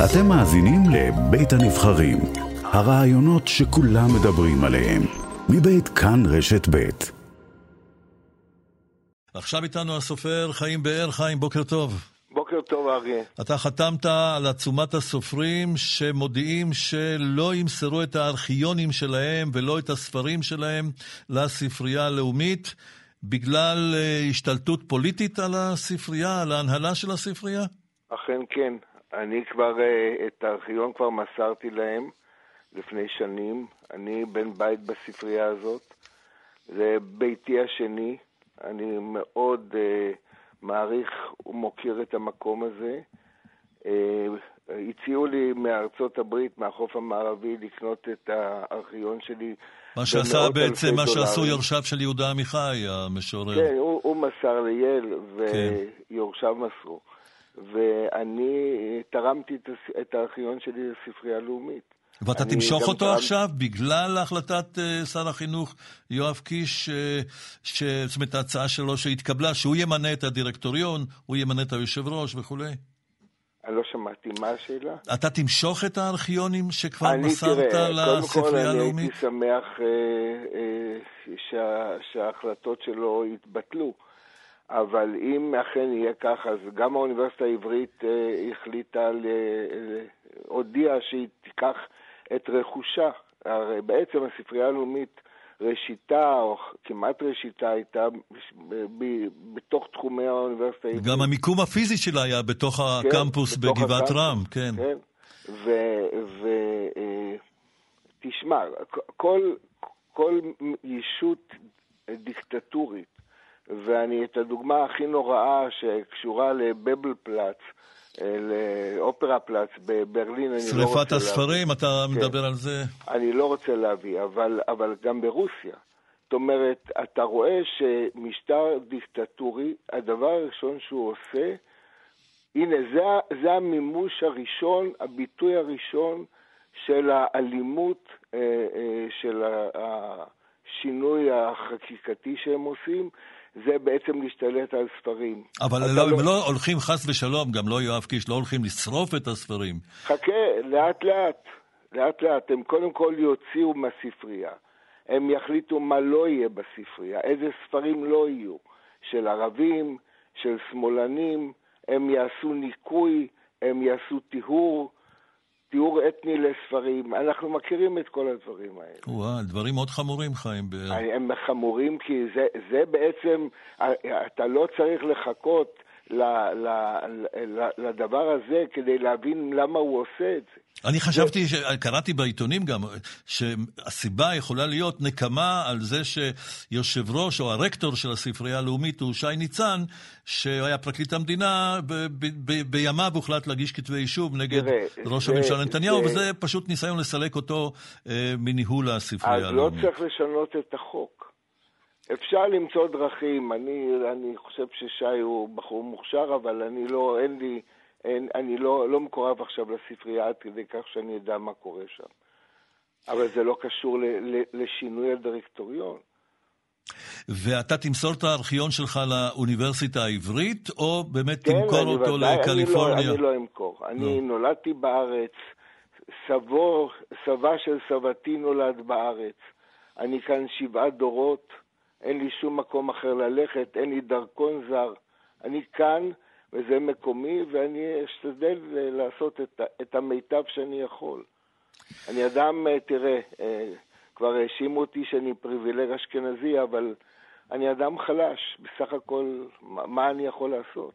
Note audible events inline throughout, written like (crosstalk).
אתם מאזינים לבית הנבחרים, הרעיונות שכולם מדברים עליהם, מבית כאן רשת בית. עכשיו איתנו הסופר חיים באר. חיים, בוקר טוב. בוקר טוב, אריה. אתה חתמת על עצומת הסופרים שמודיעים שלא ימסרו את הארכיונים שלהם ולא את הספרים שלהם לספרייה הלאומית בגלל אה, השתלטות פוליטית על הספרייה, על ההנהלה של הספרייה? אכן כן. אני כבר, אה, את הארכיון כבר מסרתי להם לפני שנים. אני בן בית בספרייה הזאת. זה ביתי השני. אני מאוד uh, מעריך ומוקיר את המקום הזה. Uh, הציעו לי מארצות הברית, מהחוף המערבי, לקנות את הארכיון שלי. מה שעשה בעצם, מה שעשו יורשיו של יהודה עמיחי, המשורר. כן, הוא, הוא מסר ליל, ויורשיו כן. מסרו. ואני תרמתי את הארכיון שלי לספרייה הלאומית. ואתה תמשוך אותו תרם... עכשיו בגלל החלטת uh, שר החינוך יואב קיש, uh, ש... זאת אומרת ההצעה שלו שהתקבלה, שהוא ימנה את הדירקטוריון, הוא ימנה את היושב ראש וכולי? אני לא שמעתי, מה השאלה? אתה תמשוך את הארכיונים שכבר מסרת לספרייה הלאומית? אני הייתי שמח uh, uh, שה... שההחלטות שלו יתבטלו. אבל אם אכן יהיה כך, אז גם האוניברסיטה העברית אה, החליטה, ל... הודיעה שהיא תיקח את רכושה. הרי בעצם הספרייה הלאומית ראשיתה, או כמעט ראשיתה, הייתה בתוך תחומי האוניברסיטה העברית. גם המיקום הפיזי שלה היה בתוך כן, הקמפוס בתוך בגבעת הקמפוס, רם, כן. כן. ותשמע, ו... אה, כל, כל ישות דיקטטורית ואני, את הדוגמה הכי נוראה שקשורה לבבל פלאץ, אה, לאופרה פלאץ בברלין, אני לא רוצה שרפת הספרים, אתה כן. מדבר על זה? אני לא רוצה להביא, אבל, אבל גם ברוסיה. זאת אומרת, אתה רואה שמשטר דיקטטורי, הדבר הראשון שהוא עושה, הנה, זה, זה המימוש הראשון, הביטוי הראשון של האלימות, אה, אה, של השינוי החקיקתי שהם עושים, זה בעצם להשתלט על ספרים. אבל לא, לא... הם לא הולכים חס ושלום, גם לא יואב קיש, לא הולכים לשרוף את הספרים. חכה, לאט לאט, לאט לאט. הם קודם כל יוציאו מהספרייה. הם יחליטו מה לא יהיה בספרייה, איזה ספרים לא יהיו. של ערבים, של שמאלנים, הם יעשו ניקוי, הם יעשו טיהור. תיאור אתני לספרים, אנחנו מכירים את כל הדברים האלה. וואו, דברים מאוד חמורים, חיים. ב... הם חמורים כי זה, זה בעצם, אתה לא צריך לחכות לדבר הזה כדי להבין למה הוא עושה את זה. אני חשבתי, קראתי בעיתונים גם, שהסיבה יכולה להיות נקמה על זה שיושב ראש או הרקטור של הספרייה הלאומית הוא שי ניצן, שהיה פרקליט המדינה, בימיו הוחלט להגיש כתבי אישום נגד תראה, ראש זה, הממשלה נתניהו, זה... וזה פשוט ניסיון לסלק אותו אה, מניהול הספרייה הלאומית. אז לא צריך לשנות את החוק. אפשר למצוא דרכים. אני, אני חושב ששי הוא בחור מוכשר, אבל אני לא, אין לי... אין, אני לא, לא מקורב עכשיו לספרייה עד כדי כך שאני אדע מה קורה שם. אבל זה לא קשור ל, ל, לשינוי הדירקטוריון. ואתה תמסור את הארכיון שלך לאוניברסיטה העברית, או באמת כן, תמכור אותו ודאי, לקליפורניה? אני לא, אני לא אמכור. לא. אני נולדתי בארץ, סבו, סבה של סבתי נולד בארץ. אני כאן שבעה דורות, אין לי שום מקום אחר ללכת, אין לי דרכון זר. אני כאן וזה מקומי, ואני אשתדל לעשות את, את המיטב שאני יכול. אני אדם, אה, תראה, אה, כבר האשימו אותי שאני פריבילג אשכנזי, אבל אני אדם חלש. בסך הכל, מה אני יכול לעשות?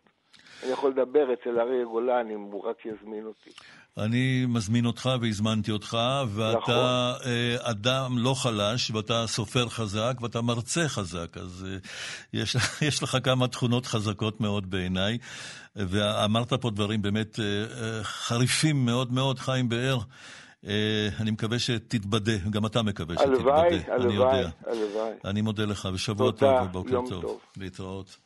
אני יכול לדבר אצל אריה גולן אם הוא רק יזמין אותי. אני מזמין אותך והזמנתי אותך, ואתה נכון. אה, אדם לא חלש, ואתה סופר חזק, ואתה מרצה חזק, אז אה, יש, (laughs) יש לך כמה תכונות חזקות מאוד בעיניי, ואמרת פה דברים באמת אה, חריפים מאוד מאוד, חיים באר. אני מקווה שתתבדה, גם אתה מקווה שתתבדה, הלוואי, הלוואי, הלוואי. אני מודה לך, ושבוע טוב ובוקר טוב. טוב. להתראות.